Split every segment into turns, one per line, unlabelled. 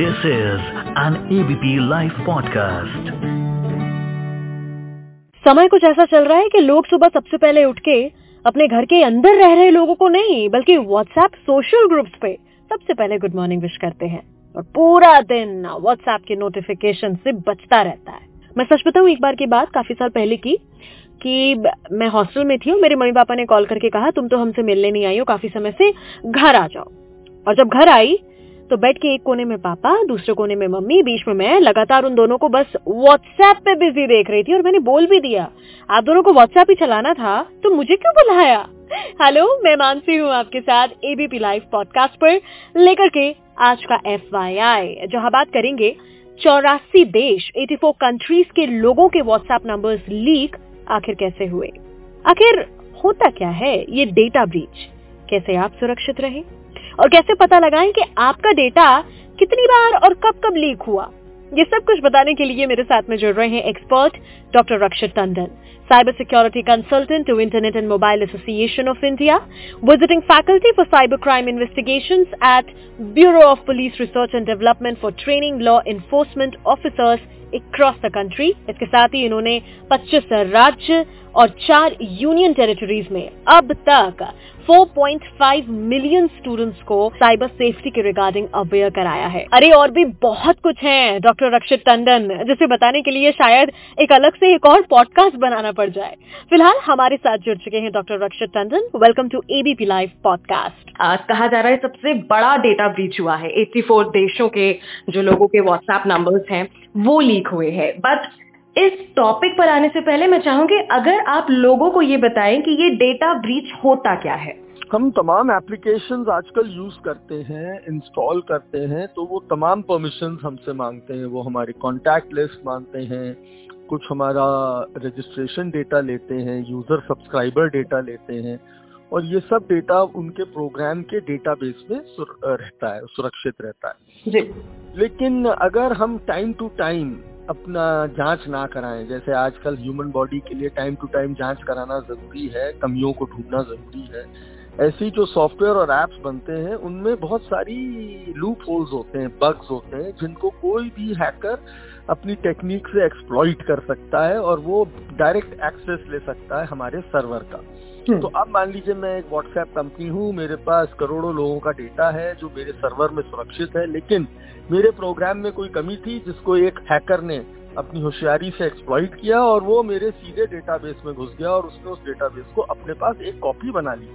This is an ABP live podcast
समय कुछ ऐसा चल रहा है कि लोग सुबह सबसे पहले उठ के अपने घर के अंदर रह रहे लोगों को नहीं, बल्कि व्हाट्सएप सोशल ग्रुप्स पे सबसे पहले गुड मॉर्निंग विश करते हैं। और पूरा दिन व्हाट्सएप के नोटिफिकेशन से बचता रहता है। मैं सच बताऊँ, एक बार की बात काफ़ी साल पहले की, कि मैं हॉस्टल में थी और मेरे मम्मी पापा ने कॉल करके कहा, तुम तो हमसे मिलने नहीं आई हो, काफ़ी समय से घर आ जाओ। और जब घर आई तो बेड के एक कोने में पापा, दूसरे कोने में मम्मी, बीच में मैं, लगातार उन दोनों को बस व्हाट्सएप पे बिज़ी देख रही थी और मैंने बोल भी दिया। आप दोनों को व्हाट्सएप ही चलाना था तो मुझे क्यों बुलाया? हेलो मैं मानसी हूँ आपके साथ एबीपी लाइव पॉडकास्ट पर, लेकर के आज का एफ़ जहाँ बात करेंगे चौरासी देश 84 कंट्रीज़ के लोगों के व्हाट्सएप नंबर्स लीक आखिर कैसे हुए? आखिर होता क्या है ये डेटा ब्रीच कैसे आप सुरक्षित रहे? और कैसे पता लगाएँ कि आपका डेटा कितनी बार और कब कब लीक हुआ? ये सब कुछ बताने के लिए मेरे साथ में जुड़ रहे हैं expert doctor Rakshit Tandon cyber security consultant to internet and mobile association of India visiting faculty for cyber crime investigation at bureau of police research and development for training law enforcement officers across the country इसके साथ ही इन्होंने 25 राज्य और चार union territories में अब तक 4.5 million students को साइबर सेफ्टी के रिगार्डिंग अवेयर कराया है। अरे, और भी बहुत कुछ है डॉक्टर रक्षित टंडन जिसे बताने के लिए शायद एक अलग से एक और पॉडकास्ट बनाना पड़ जाए। फ़िलहाल हमारे साथ जुड़ चुके हैं doctor Rakshit Tandon welcome to ABP live podcast
कहा जा रहा है सबसे बड़ा डेटा ब्रीच हुआ है। 84 देशों के जो लोगों के व्हाट्सएप नंबर्स हैं वो लीक हुए हैं। बट इस टॉपिक पर आने से पहले मैं चाहूँगी, अगर आप लोगों को ये बताएँ कि ये डेटा ब्रीच होता क्या है।
हम तमाम एप्लीकेशंस आजकल यूज़ करते हैं इंस्टॉल करते हैं तो वो तमाम परमिशन हमसे मांगते हैं। वो हमारी कॉन्टैक्ट लिस्ट मांगते हैं, कुछ हमारा रजिस्ट्रेशन डेटा लेते हैं यूज़र सब्सक्राइबर डेटा लेते हैं। और ये सब डेटा उनके प्रोग्राम के डेटाबेस में रहता है सुरक्षित रहता है।
जी।
लेकिन अगर हम टाइम टू टाइम अपना जाँच ना कराएँ जैसे आजकल ह्यूमन बॉडी के लिए टाइम टू टाइम जाँच कराना ज़रूरी है कमियों को ढूंढना ज़रूरी है ऐसी जो सॉफ्टवेयर और एप्स बनते हैं उनमें बहुत सारी लूप होल्स होते हैं बग्स होते हैं जिनको कोई भी हैकर अपनी टेक्निक से एक्सप्लॉइट कर सकता है और वो डायरेक्ट एक्सेस ले सकता है हमारे सर्वर का। तो अब मान लीजिए मैं एक व्हाट्सएप कंपनी हूँ मेरे पास करोड़ों लोगों का डेटा है जो मेरे सर्वर में सुरक्षित है लेकिन मेरे प्रोग्राम में कोई कमी थी जिसको एक हैकर ने अपनी होशियारी से एक्सप्लॉइट किया और वो मेरे सीधे डेटाबेस में घुस गया और उसने उस डेटाबेस को अपने पास एक कॉपी बना ली।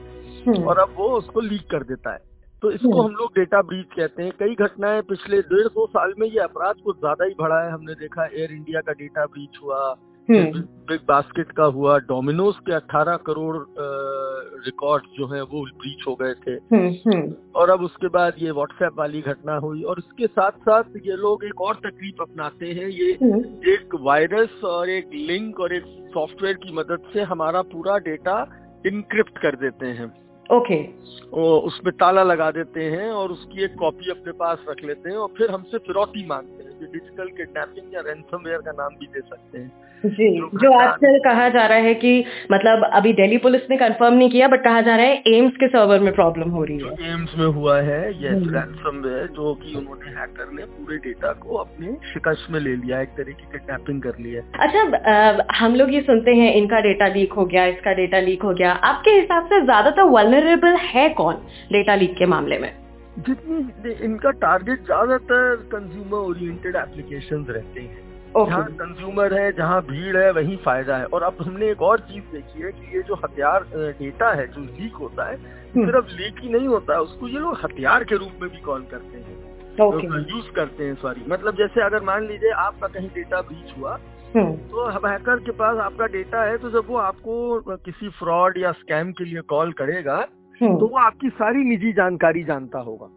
और अब वो उसको लीक कर देता है। तो इसको हम लोग डेटा ब्रीच कहते हैं। कई घटनाएँ पिछले डेढ़ सौ साल में ये अपराध कुछ ज़्यादा ही बढ़ा है। हमने देखा एयर इंडिया का डेटा ब्रीच हुआ बिग बास्केट का हुआ डोमिनोज के 18 करोड़ रिकॉर्ड जो है वो ब्रीच हो गए थे। और अब उसके बाद ये व्हाट्सएप वाली घटना हुई। और इसके साथ साथ ये लोग एक और तकलीफ़ अपनाते हैं। ये एक वायरस और एक लिंक और एक सॉफ्टवेयर की मदद से हमारा पूरा डेटा इनक्रिप्ट कर देते हैं।
ओके.
उसमें ताला लगा देते हैं और उसकी एक कॉपी अपने पास रख लेते हैं और फिर हमसे फिरौती मांगते हैं डिजिटल किडनैपिंग या रैंसमवेयर का नाम भी दे सकते हैं।
जी जो आजकल कहा जा रहा है कि मतलब अभी दिल्ली पुलिस ने कंफर्म नहीं किया बट कहा जा रहा है एम्स के सर्वर में प्रॉब्लम हो रही है।
एम्स में हुआ है ये रैंसमवेयर जो कि उन्होंने हैकर ने पूरे डेटा को अपने शिकस्त में ले लिया एक तरह की किडनैपिंग कर ली है
अच्छा हम लोग ये सुनते हैं इनका डेटा लीक हो गया इसका डेटा लीक हो गया। आपके हिसाब से ज़्यादातर वलनरेबल है कौन डेटा लीक के मामले में?
जितनी इनका टारगेट ज़्यादातर कंज्यूमर ओरिएंटेड एप्लीकेशन रहते हैं। Okay. जहाँ कंज्यूमर है जहाँ भीड़ है वहीं फ़ायदा है। और अब हमने एक और चीज़ देखी है कि ये जो हथियार डेटा है जो लीक होता है सिर्फ़ लीक ही नहीं होता है उसको ये लोग हथियार के रूप में भी कॉल करते हैं। Okay. यूज़ करते हैं सॉरी मतलब जैसे अगर मान लीजिए आपका कहीं डेटा ब्रीच हुआ तो हैकर के पास आपका डेटा है तो जब वो आपको किसी फ्रॉड या स्कैम के लिए कॉल करेगा तो वो आपकी सारी निजी जानकारी जानता होगा।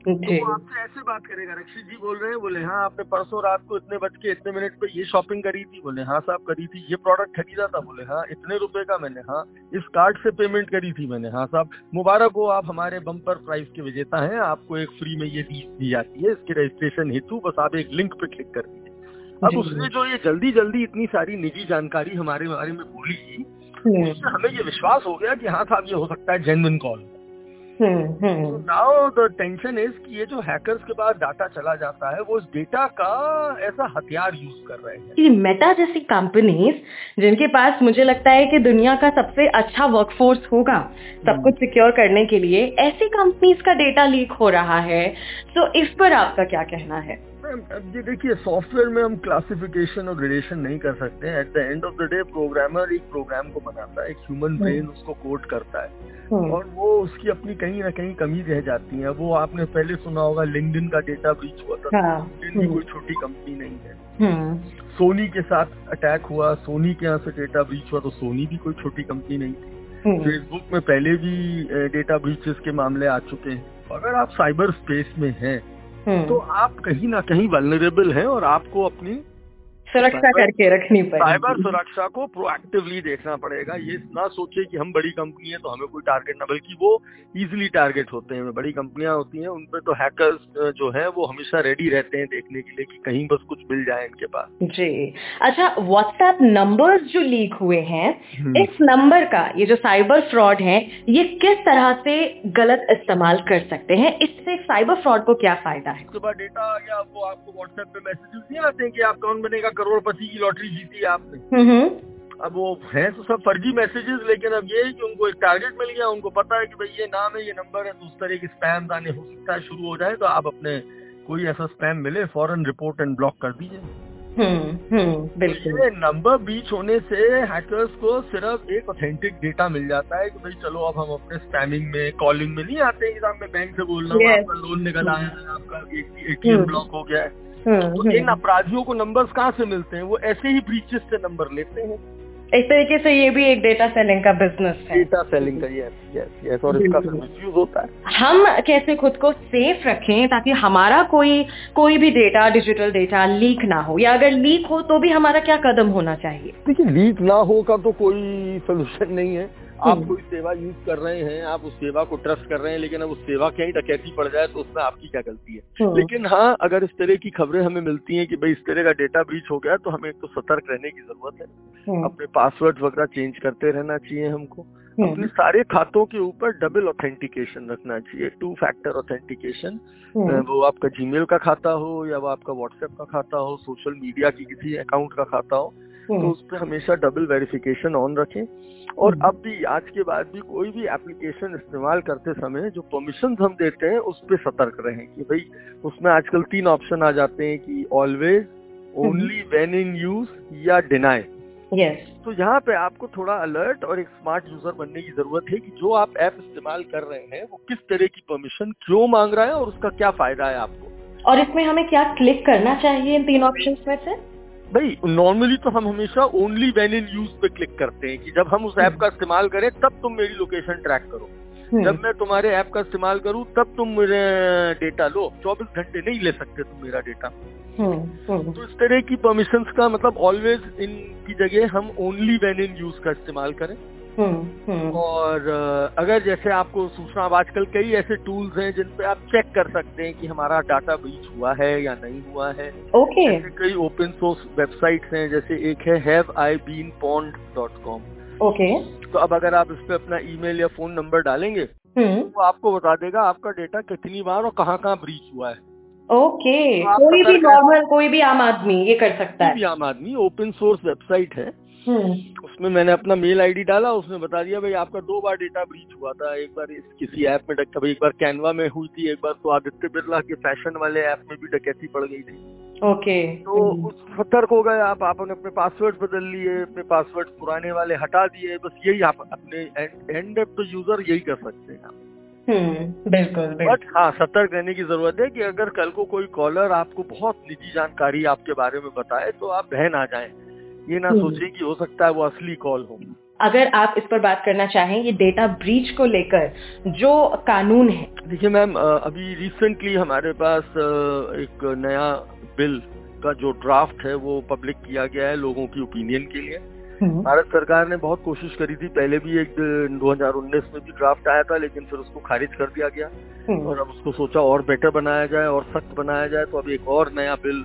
तो वो आपसे ऐसे बात करेगा रक्षित जी बोल रहे हैं। बोले हाँ आपने परसों रात को इतने बज के इतने मिनट पे ये शॉपिंग करी थी। बोले हाँ साहब करी थी। ये प्रोडक्ट खरीदा था। बोले हाँ इतने रुपए का मैंने हाँ इस कार्ड से पेमेंट करी थी मैंने। हाँ साहब मुबारक हो आप हमारे बम्पर प्राइस के विजेता हैं। आपको एक फ्री में ये चीज़ दी जाती है। इसके रजिस्ट्रेशन हेतु बस आप एक लिंक पे क्लिक कर दीजिए। अब उसने जो ये जल्दी जल्दी इतनी सारी निजी जानकारी हमारे बारे में बोली उससे हमें ये विश्वास हो गया कि हाँ साहब ये हो सकता है genuine call now the tension is कि ये जो हैकर्स के पास डाटा चला जाता है वो इस डेटा का ऐसा हथियार यूज़ कर रहे हैं।
मेटा जैसी कंपनीज़ जिनके पास मुझे लगता है कि दुनिया का सबसे अच्छा वर्कफोर्स होगा सब
हम्म।
कुछ सिक्योर करने के लिए ऐसी कंपनीज़ का डेटा लीक हो रहा है। तो इस पर आपका क्या कहना है?
मैम, अब ये देखिए सॉफ्टवेयर में हम क्लासिफिकेशन और ग्रेडेशन नहीं कर सकते हैं. At the end of the day programmer एक प्रोग्राम को बनाता है एक ह्यूमन ब्रेन उसको कोड करता है.
हम्म,
और वो उसकी अपनी कहीं ना कहीं कमी रह जाती है. वो आपने पहले सुना होगा लिंक्डइन का डेटा ब्रीच हुआ था.
हाँ,
लिंक्डइन भी कोई छोटी कंपनी नहीं है. सोनी के साथ अटैक हुआ. सोनी के यहाँ से डेटा ब्रीच हुआ तो सोनी भी कोई छोटी कंपनी नहीं थी. फेसबुक में पहले भी डेटा ब्रीचेस के मामले आ चुके हैं. अगर आप साइबर स्पेस में हैं। तो आप कहीं ना कहीं वेलनरेबल हैं और आपको अपनी
सुरक्षा करके रखनी पड़ेगी।
साइबर सुरक्षा को प्रोएक्टिवली देखना पड़ेगा। ये ना सोचे कि हम बड़ी कंपनी है तो हमें कोई टारगेट ना बल्कि वो इजिली टारगेट होते हैं। बड़ी कंपनियाँ होती हैं उन पे तो हैकर्स जो है वो हमेशा रेडी रहते हैं देखने के लिए कि कहीं बस कुछ मिल जाए इनके पास।
जी। अच्छा व्हाट्सएप नंबर्स जो लीक हुए हैं
हम्म।
इस नंबर का ये जो साइबर फ्रॉड है ये किस तरह से गलत इस्तेमाल कर सकते हैं? इससे साइबर फ्रॉड को क्या फ़ायदा है?
बाद डेटा आ गया वो आपको व्हाट्सएप पे मैसेजेस नहीं आते हैं कि आप कौन बनेगा करोड़पति की लॉटरी जीती है आपने।
हम्म,
अब वो है तो सब फर्जी मैसेजेस लेकिन अब ये है कि उनको एक टारगेट मिल गया उनको पता है कि भाई ये नाम है ये नंबर है तो उस तरह के स्पैम आने हो सकता है शुरू हो जाए तो आप अपने कोई ऐसा स्पैम मिले फॉरन रिपोर्ट एंड ब्लॉक कर दीजिए।
हम्म, हम्म, बिल्कुल।
नंबर बीच होने से हैकर्स को सिर्फ़ एक ऑथेंटिक डेटा मिल जाता है कि भाई चलो अब हम अपने स्पैमिंग में कॉलिंग में नहीं आते हैं कि बैंक से बोल रहा हूँ आपका लोन निकल आया है आपका एटीएम
हम्म।
ब्लॉक हो गया। है
हम्म,
तो
हम्म।
इन अपराधियों को नंबर्स कहाँ से मिलते हैं? वो ऐसे ही ब्रीचेस से नंबर लेते हैं।
एक तरीके से ये भी एक डेटा सेलिंग का बिज़नेस है।
डेटा सेलिंग का यस यस यस और इसका। मिसयूज होता है।
हम कैसे खुद को सेफ़ रखें ताकि हमारा कोई कोई भी डेटा डिजिटल डेटा लीक ना हो? या अगर लीक हो तो भी हमारा क्या कदम होना चाहिए?
देखिए लीक ना हो का तो कोई सोल्यूशन नहीं है। आप
हम्म।
कोई सेवा यूज़ कर रहे हैं आप उस सेवा को ट्रस्ट कर रहे हैं लेकिन अब उस सेवा की ही डकैती पड़ जाए तो उसमें आपकी क्या गलती है?
हम्म,
लेकिन हाँ अगर इस तरह की खबरें हमें मिलती हैं कि भाई इस तरह का डेटा ब्रीच हो गया तो हमें तो सतर्क रहने की ज़रूरत है।
हम्म,
अपने पासवर्ड वगैरह चेंज करते रहना चाहिए हमको। अपने सारे खातों के ऊपर डबल ऑथेंटिकेशन रखना चाहिए टू फैक्टर ऑथेंटिकेशन वो आपका जीमेल का खाता हो या वो आपका व्हाट्सएप का खाता हो सोशल मीडिया की किसी अकाउंट का खाता हो। तो
हम्म,
उस पर हमेशा डबल वेरिफिकेशन ऑन रखें। और
हम्म।
अब भी आज के बाद भी कोई भी एप्लीकेशन इस्तेमाल करते समय जो परमिशन हम देते हैं उस पर सतर्क रहें कि भाई उसमें आजकल तीन ऑप्शन आ जाते हैं कि always only when in use या डिनाई
यस
तो यहाँ पे आपको थोड़ा अलर्ट और एक स्मार्ट यूज़र बनने की ज़रूरत है कि जो आप ऐप इस्तेमाल कर रहे हैं वो किस तरह की परमिशन क्यों मांग रहा है और उसका क्या फ़ायदा है आपको?
और इसमें हमें क्या क्लिक करना चाहिए इन तीन ऑप्शंस में से?
भाई नॉर्मली तो हम हमेशा ओनली वेन इन यूज़ पे क्लिक करते हैं कि जब हम उस ऐप का इस्तेमाल करें तब तुम मेरी लोकेशन ट्रैक करो।
हम्म,
जब मैं तुम्हारे ऐप का इस्तेमाल करूँ तब तुम मेरे डेटा लो। 24 घंटे नहीं ले सकते तुम मेरा डेटा
हम्म, हम्म,
तो इस तरह की परमिशंस का मतलब ऑलवेज इन की जगह हम ओनली वेन इन यूज़ का इस्तेमाल करें।
हम्म, हम्म,
और अगर जैसे आपको सूचना अब आजकल कई ऐसे टूल्स हैं जिन पे आप चेक कर सकते हैं कि हमारा डाटा ब्रीच हुआ है या नहीं हुआ है।
ओके
ऐसे कई ओपन सोर्स वेबसाइट्स हैं जैसे एक है have I been pwned dot com
okay
तो अब अगर आप इस पे अपना ईमेल या फ़ोन नंबर डालेंगे
हम्म,
तो आपको बता देगा आपका डेटा कितनी बार और कहाँ कहाँ ब्रीच हुआ है।
ओके
तो
कोई भी नॉर्मल कोई भी आम आदमी ये कर सकता
कोई भी
है
आम आदमी ओपन सोर्स वेबसाइट है
हम्म,
उसमें मैंने अपना मेल आईडी डाला उसने बता दिया भाई आपका दो बार डेटा ब्रीच हुआ था एक बार इस किसी ऐप में डक एक बार कैनवा में हुई थी एक बार तो आदित्य बिरला के फ़ैशन वाले ऐप में भी डकैती पड़ गई थी।
ओके
तो उस सतर्क हो गए आप आपने अपने पासवर्ड बदल लिए अपने पासवर्ड पुराने वाले हटा दिए बस यही आप अपने एंड ऑफ़ द यूज़र यही कर सकते हैं
हम्म, बिल्कुल
बट हाँ सतर्क रहने की ज़रूरत है कि अगर कल को कोई कॉलर आपको बहुत निजी जानकारी आपके बारे में बताए तो आप बहन आ जाए। ये ना
सोचे
सोचें कि हो सकता है वो असली कॉल हो।
अगर आप इस पर बात करना चाहें ये डेटा ब्रीच को लेकर जो कानून है।
देखिए मैम अभी रिसेंटली हमारे पास एक नया बिल का जो ड्राफ्ट है वो पब्लिक किया गया है लोगों की ओपिनियन के लिए।
हम्म,
भारत सरकार ने बहुत कोशिश करी थी पहले भी एक अ, 2019 में भी ड्राफ्ट आया था लेकिन फिर उसको खारिज कर दिया गया।
हम्म,
और अब उसको सोचा और बेटर बनाया जाए और सख्त बनाया जाए तो अब एक और नया बिल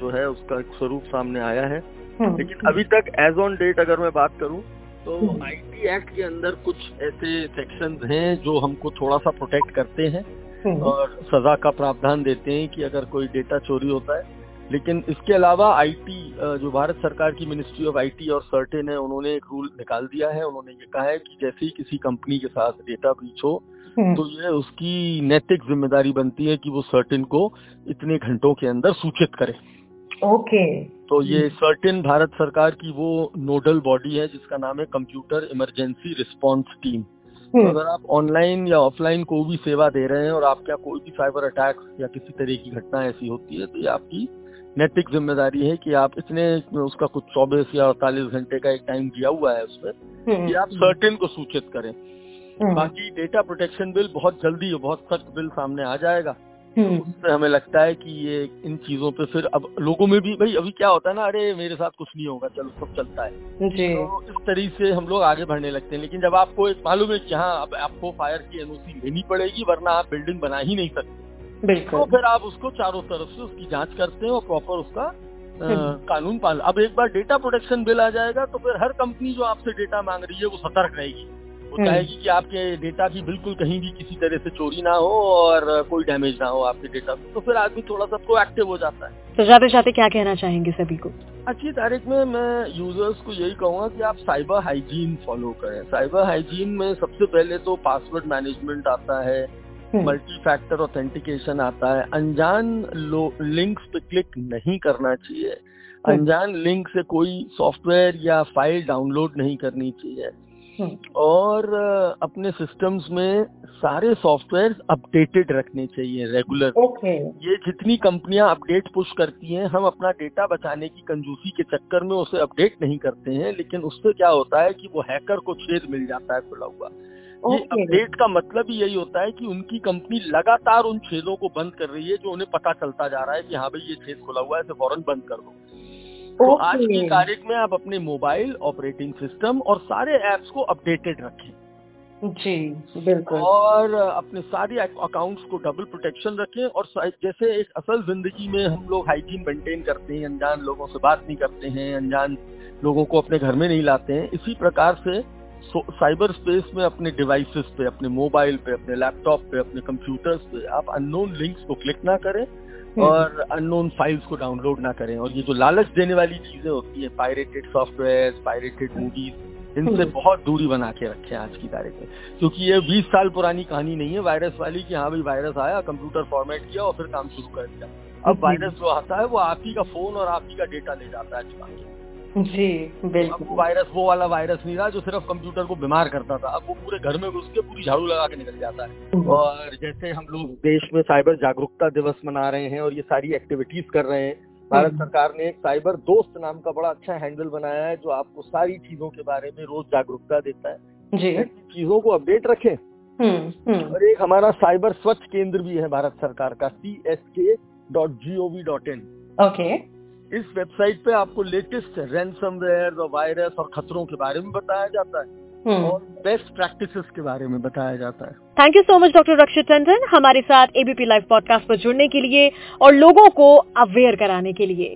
जो है उसका एक स्वरूप सामने आया है।
हम्म,
लेकिन अभी तक एज ऑन डेट अगर मैं बात करूँ तो आईटी एक्ट के अंदर कुछ ऐसे सेक्शन हैं जो हमको थोड़ा सा प्रोटेक्ट करते हैं और सजा का प्रावधान देते हैं कि अगर कोई डेटा चोरी होता है। लेकिन इसके अलावा आईटी जो भारत सरकार की मिनिस्ट्री ऑफ़ आईटी और सर्टेन है उन्होंने एक रूल निकाल दिया है। उन्होंने ये कहा है कि जैसे ही किसी कंपनी के साथ डेटा ब्रीच हो तो ये उसकी नैतिक ज़िम्मेदारी बनती है कि वो सर्टेन को इतने घंटों के अंदर सूचित करे।
ओके
तो ये सर्टेन भारत सरकार की वो नोडल बॉडी है जिसका नाम है कंप्यूटर इमरजेंसी रिस्पांस टीम तो अगर आप ऑनलाइन या ऑफलाइन कोई भी सेवा दे रहे हैं और आपका कोई भी साइबर अटैक या किसी तरह की घटना ऐसी होती है तो ये आपकी नैतिक ज़िम्मेदारी है कि आप इतने उसका कुछ चौबीस या अड़तालीस घंटे का एक टाइम दिया हुआ है उसमें कि आप सर्टेन को सूचित करें। बाकी डेटा प्रोटेक्शन बिल बहुत जल्दी बहुत सख्त बिल सामने आ जाएगा। तो उससे हमें लगता है कि ये इन चीज़ों पे फिर अब लोगों में भी भाई अभी क्या होता है ना अरे मेरे साथ कुछ नहीं होगा चलो सब चलता है।
जी।
तो इस तरीके से हम लोग आगे बढ़ने लगते हैं। लेकिन जब आपको एक मालूम है कि हाँ अब आपको फायर की एनओसी लेनी पड़ेगी वरना आप बिल्डिंग बना ही नहीं सकते।
बिल्कुल।
तो फिर आप उसको चारों तरफ़ से उसकी जाँच करते हैं और प्रॉपर उसका कानून पाल अब एक बार डेटा प्रोटेक्शन बिल आ जाएगा तो फिर हर कंपनी जो आपसे डेटा मांग रही है वो सतर्क रहेगी। वो चाहेगी कि आपके डेटा भी बिल्कुल कहीं भी किसी तरह से चोरी ना हो और कोई डैमेज ना हो आपके डेटा को तो फिर आदमी थोड़ा सा प्रोएक्टिव हो जाता है।
तो जाते जाते क्या कहना चाहेंगे सभी को?
अच्छी तारीख में मैं यूज़र्स को यही कहूँगा कि आप साइबर हाइजीन फॉलो करें। साइबर हाइजीन में सबसे पहले तो पासवर्ड मैनेजमेंट आता है मल्टी फैक्टर ऑथेंटिकेशन आता है। अनजान लिंक्स पे क्लिक नहीं करना चाहिए। अनजान लिंक से कोई सॉफ्टवेयर या फ़ाइल डाउनलोड नहीं करनी चाहिए। और अपने सिस्टम्स में सारे सॉफ्टवेयर अपडेटेड रखने चाहिए रेगुलर।
ओके।
ये जितनी कंपनियाँ अपडेट पुश करती हैं हम अपना डेटा बचाने की कंजूसी के चक्कर में उसे अपडेट नहीं करते हैं लेकिन उससे क्या होता है कि वो हैकर को छेद मिल जाता है खुला हुआ। ये अपडेट का मतलब ही यही होता है कि उनकी कंपनी लगातार उन छेदों को बंद कर रही है जो उन्हें पता चलता जा रहा है कि हाँ भाई ये छेद खुला हुआ है इसे फ़ौरन बंद कर दो। तो आज की तारीख में आप अपने मोबाइल ऑपरेटिंग सिस्टम और सारे एप्स को अपडेटेड रखें।
जी बिल्कुल।
और अपने सारे अकाउंट्स को डबल प्रोटेक्शन रखें और जैसे एक असल ज़िंदगी में हम लोग हाइजीन मेंटेन करते हैं अनजान लोगों से बात नहीं करते हैं अनजान लोगों को अपने घर में नहीं लाते हैं इसी प्रकार से साइबर स्पेस में अपने डिवाइसेस पे अपने मोबाइल पे अपने लैपटॉप पे अपने कंप्यूटर्स पे आप अननोन लिंक्स को क्लिक ना करें और अननोन फाइल्स को डाउनलोड ना करें। और ये जो लालच देने वाली चीज़ें होती है पायरेटेड सॉफ्टवेयर पायरेटेड मूवीज़ इनसे बहुत दूरी बना के रखें आज की तारीख में। क्योंकि ये 20 साल पुरानी कहानी नहीं है वायरस वाली कि हाँ भाई वायरस आया कंप्यूटर फॉर्मेट किया और फिर काम शुरू कर दिया। अब वायरस जो आता है वो आप ही का फ़ोन और आप ही का डेटा ले जाता है
जी बिल्कुल।
वो वायरस वो वाला वायरस नहीं रहा जो सिर्फ़ कंप्यूटर को बीमार करता था। अब वो पूरे घर में घुस के पूरी झाड़ू लगा के निकल जाता है। और जैसे हम लोग देश में साइबर जागरूकता दिवस मना रहे हैं और ये सारी एक्टिविटीज़ कर रहे हैं भारत सरकार ने एक साइबर दोस्त नाम का बड़ा अच्छा हैंडल बनाया है जो आपको सारी चीज़ों के बारे में रोज जागरूकता देता है।
जी।
चीज़ों को अपडेट रखें। और एक हमारा साइबर स्वच्छ केंद्र भी है भारत सरकार का C S K dot G O V dot in
okay
इस वेबसाइट पे आपको लेटेस्ट रैंसमवेयर और वायरस और खतरों के बारे में बताया जाता है और बेस्ट प्रैक्टिसेस के बारे में बताया जाता है।
Thank you so much doctor Rakshit Tandon हमारे साथ एबीपी लाइव पॉडकास्ट पर जुड़ने के लिए और लोगों को अवेयर कराने के लिए।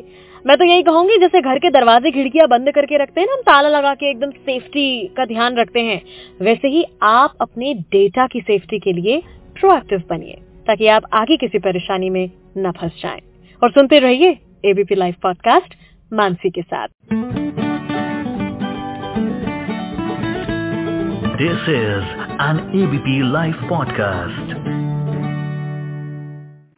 मैं तो यही कहूँगी जैसे घर के दरवाजे खिड़कियाँ बंद करके रखते हैं ना हम ताला लगा के एकदम सेफ्टी का ध्यान रखते हैं वैसे ही आप अपने डेटा की सेफ्टी के लिए प्रोएक्टिव बनिए ताकि आप आगे किसी परेशानी में न फंस जाएँ। और सुनते रहिए एबीपी लाइव पॉडकास्ट मानसी के साथ
this is an ABP live podcast